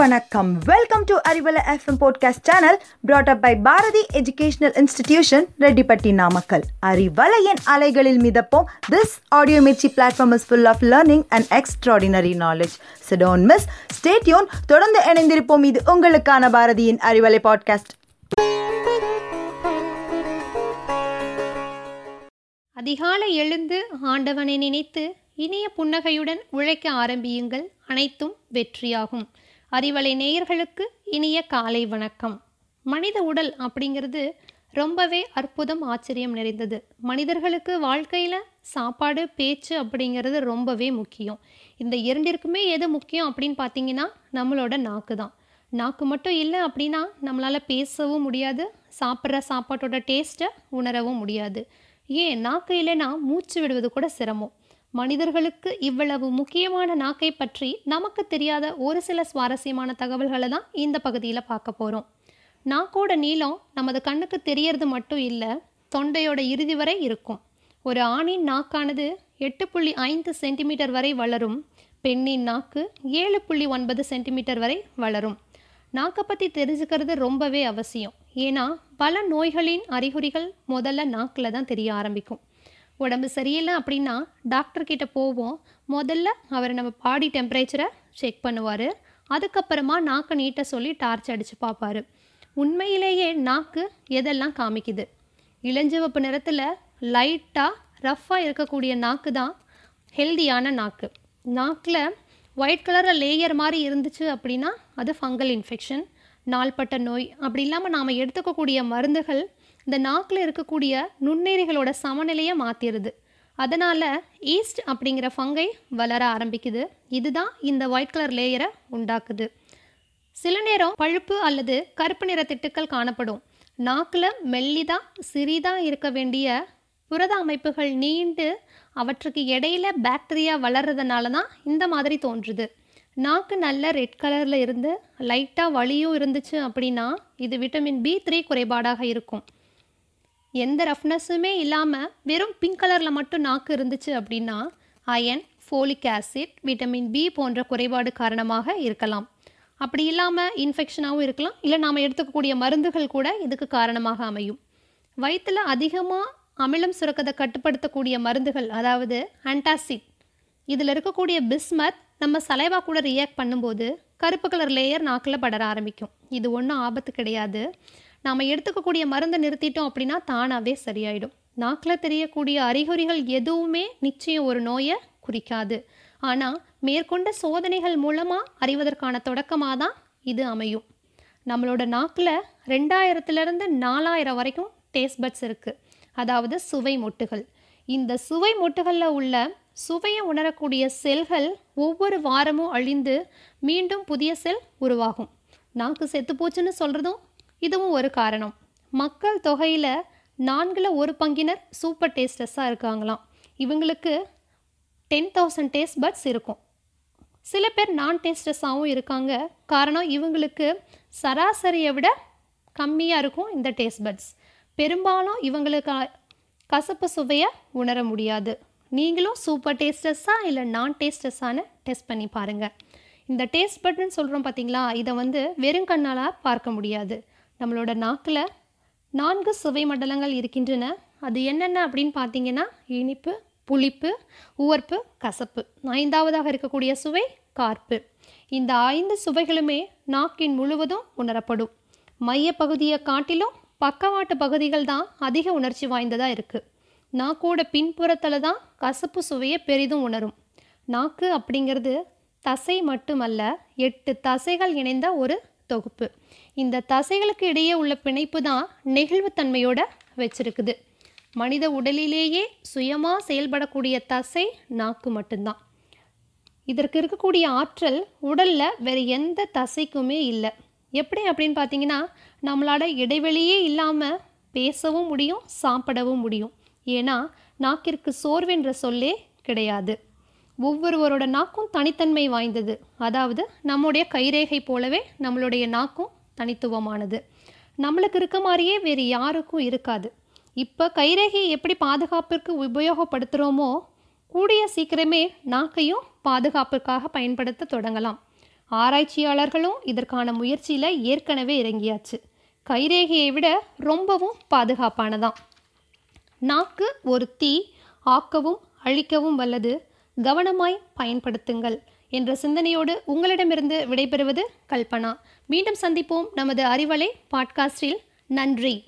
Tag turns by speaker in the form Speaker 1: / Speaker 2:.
Speaker 1: வணக்கம். Welcome to Arivalai FM podcast channel brought up by Bharathi educational institution Rettipatti Namakkal அறிவலையின் அலைகளில் மிதப்போம். This audio Mirchi platform is full of learning and extraordinary knowledge so don't miss stay tuned தொடர்ந்து இணைந்திருப்போம். இது உங்களுக்கான பாரதியின் Arivalai podcast
Speaker 2: அதிகாலை எழுந்து ஆண்டவனை நினைத்து இனிய புன்னகையுடன் உழைக்க ஆரம்பியுங்கள். அனைத்தும் வெற்றியாகும். அறிவலை நேயர்களுக்கு இனிய காலை வணக்கம். மனித உடல் அப்படிங்கிறது ரொம்பவே அற்புதம் ஆச்சரியம் நிறைந்தது. மனிதர்களுக்கு வாழ்க்கையில் சாப்பாடு பேச்சு அப்படிங்கிறது ரொம்பவே முக்கியம். இந்த இரண்டிற்குமே எது முக்கியம் அப்படின்னு பார்த்தீங்கன்னா நம்மளோட நாக்கு தான். நாக்கு மட்டும் இல்லை அப்படின்னா நம்மளால் பேசவும் முடியாது சாப்பிட்ற சாப்பாட்டோட டேஸ்ட்டை உணரவும் முடியாது. ஏன்? நாக்கு இல்லைன்னா மூச்சு விடுவது கூட சிரமம். மனிதர்களுக்கு இவ்வளவு முக்கியமான நாக்கை பற்றி நமக்கு தெரியாத ஒரு சில சுவாரஸ்யமான தகவல்களை தான் இந்த பகுதியில் பார்க்க போகிறோம் நாக்கோட நீளம் நமது கண்ணுக்கு தெரியறது மட்டும் இல்லை தொண்டையோட இறுதி வரை இருக்கும். ஒரு ஆணின் நாக்கானது எட்டு புள்ளி ஐந்து சென்டிமீட்டர் வரை வளரும் பெண்ணின் நாக்கு ஏழு புள்ளி ஒன்பது சென்டிமீட்டர் வரை வளரும். நாக்கை பற்றி தெரிஞ்சுக்கிறது ரொம்பவே அவசியம். ஏன்னா பல நோய்களின் அறிகுறிகள் முதல்ல நாக்கில் தான் தெரிய ஆரம்பிக்கும். உடம்பு சரியில்லை அப்படின்னா டாக்டர்கிட்ட போவோம். முதல்ல அவர் நம்ம பாடி டெம்பரேச்சரை செக் பண்ணுவார். அதுக்கப்புறமா நாக்கை நீட்ட சொல்லி டார்ச் அடித்து பார்ப்பார். உண்மையிலேயே நாக்கு எதெல்லாம் காமிக்குது? இளஞ்சிவப்பு நிறத்தில் லைட்டாக ரஃப்பாக இருக்கக்கூடிய நாக்கு தான் ஹெல்தியான நாக்கு. நாக்கில் ஒயிட் கலரில் லேயர் மாதிரி இருந்துச்சு அப்படின்னா அது ஃபங்கல் இன்ஃபெக்ஷன் நாள்பட்ட நோய். அப்படி இல்லாமல் நாம் எடுத்துக்கக்கூடிய மருந்துகள் இந்த நாக்கில் இருக்கக்கூடிய நுண்ணுயிரிகளோட சமநிலையை மாற்றிடுது அதனால் ஈஸ்ட் அப்படிங்கிற ஃபங்கை வளர ஆரம்பிக்குது. இதுதான் இந்த ஒயிட் கலர் லேயரை உண்டாக்குது. சில நேரம் பழுப்பு அல்லது கருப்பு நிற திட்டுக்கள் காணப்படும். நாக்கில் மெல்லிதா சிறிதா இருக்க வேண்டிய புரத அமைப்புகள் நீண்டு அவற்றுக்கு இடையில பாக்டீரியா வளர்றதுனால தான் இந்த மாதிரி தோன்றுது. நாக்கு நல்ல ரெட் கலரில் இருந்து லைட்டாக வலியும் இருந்துச்சு அப்படின்னா இது விட்டமின் பி த்ரீ குறைபாடாக இருக்கும். எந்த ரஃப்னஸுமே இல்லாமல் வெறும் பிங்க் கலரில் மட்டும் நாக்கு இருந்துச்சு அப்படின்னா iron folic acid vitamin B போன்ற குறைபாடு காரணமாக இருக்கலாம். அப்படி இல்லாமல் இன்ஃபெக்ஷனாகவும் இருக்கலாம். இல்லை நாம் எடுத்துக்கக்கூடிய மருந்துகள் கூட இதுக்கு காரணமாக அமையும். வயிற்றில் அதிகமாக அமிலம் சுரக்கதை கட்டுப்படுத்தக்கூடிய மருந்துகள் அதாவது ஆன்டாசிட் இதில் இருக்கக்கூடிய பிஸ்மத் நம்ம சலைவா கூட ரியாக்ட் பண்ணும்போது கருப்பு கலர் லேயர் நாக்கில் படர ஆரம்பிக்கும். இது ஒன்றும் ஆபத்து கிடையாது. நாம் எடுத்துக்கக்கூடிய மருந்தை நிறுத்திட்டோம் அப்படின்னா தானாகவே சரியாயிடும். நாக்கில் தெரியக்கூடிய அறிகுறிகள் எதுவுமே நிச்சயம் ஒரு நோயை குறிக்காது. ஆனால் மேற்கொண்ட சோதனைகள் மூலமாக அறிவதற்கான தொடக்கமாக தான் இது அமையும். நம்மளோட நாக்கில் ரெண்டாயிரத்துலேருந்து நாலாயிரம் வரைக்கும் டேஸ்ட் பட்ஸ் இருக்குது அதாவது சுவை மொட்டுகள். இந்த சுவை மொட்டுகளில் உள்ள சுவையை உணரக்கூடிய செல்கள் ஒவ்வொரு வாரமும் அழிந்து மீண்டும் புதிய செல் உருவாகும். நாக்கு செத்துப்போச்சுன்னு சொல்கிறதும் இதுவும் ஒரு காரணம். மக்கள் தொகையில் நான்கில் ஒரு பங்கினர் சூப்பர் டேஸ்டஸாக இருக்காங்களாம். இவங்களுக்கு டென் தௌசண்ட் டேஸ்ட் பட்ஸ் இருக்கும். சில பேர் நான் டேஸ்டஸாகவும் இருக்காங்க. காரணம் இவங்களுக்கு சராசரியை விட கம்மியாக இருக்கும் இந்த டேஸ்ட் பட்ஸ். பெரும்பாலும் இவங்களுக்கு கசப்பு சுவையை உணர முடியாது. நீங்களும் சூப்பர் டேஸ்டஸா இல்லை நான் டேஸ்டஸான்னு டெஸ்ட் பண்ணி பாருங்கள் இந்த டேஸ்ட் பட்னு சொல்கிறோம் பார்த்தீங்களா இதை வந்து வெறும் கண்ணால் பார்க்க முடியாது. நம்மளோட நாக்கில் நான்கு சுவை மண்டலங்கள் இருக்கின்றன. அது என்னென்ன அப்படின்னு பார்த்தீங்கன்னா இனிப்பு புளிப்பு உவர்ப்பு கசப்பு. ஐந்தாவதாக இருக்கக்கூடிய சுவை கார்ப்பு. இந்த ஐந்து சுவைகளுமே நாக்கின் முழுவதும் உணரப்படும். மையப்பகுதியை காட்டிலும் பக்கவாட்டு பகுதிகள் தான் அதிக உணர்ச்சி வாய்ந்ததாக இருக்குது நாக்கோட பின்புறத்தில் தான் கசப்பு சுவையை பெரிதும் உணரும். நாக்கு அப்படிங்கிறது தசை மட்டுமல்ல எட்டு தசைகள் இணைந்த ஒரு தொகுப்பு. இந்த தசைகளுக்கு இடையே உள்ள பிணைப்பு தான் நெகிழ்வுத்தன்மையோட வச்சிருக்குது. மனித உடலிலேயே சுயமாக செயல்படக்கூடிய தசை நாக்கு மட்டும்தான். இதற்கு இருக்கக்கூடிய ஆற்றல் உடலில் வேறு எந்த தசைக்குமே இல்லை. எப்படி அப்படின்னு பார்த்தீங்கன்னா நம்மளால் இடைவெளியே இல்லாமல் பேசவும் முடியும் சாப்பிடவும் முடியும். ஏன்னா நாக்கிற்கு சோர்வென்ற சொல்லே கிடையாது. ஒவ்வொருவரோட நாக்கும் தனித்தன்மை வாய்ந்தது. அதாவது நம்முடைய கைரேகை போலவே நம்மளுடைய நாக்கும் தனித்துவமானது. நம்மளுக்கு இருக்க மாதிரியே வேறு யாருக்கும் இருக்காது. இப்போ கைரேகையை எப்படி பாதுகாப்பிற்கு உபயோகப்படுத்துகிறோமோ கூடிய சீக்கிரமே நாக்கையும் பாதுகாப்புக்காக பயன்படுத்த தொடங்கலாம். ஆராய்ச்சியாளர்களும் இதற்கான முயற்சியில் ஏற்கனவே இறங்கியாச்சு. கைரேகையை விட ரொம்பவும் பாதுகாப்பானதான். நாக்கு ஒரு தீ ஆக்கவும் அழிக்கவும் வல்லது. கவனமாய் பயன்படுத்துங்கள் என்ற சிந்தனையோடு உங்களிடமிருந்து விடைபெறுவது கல்பனா. மீண்டும் சந்திப்போம் நமது அறிவலை பாட்காஸ்டில். நன்றி.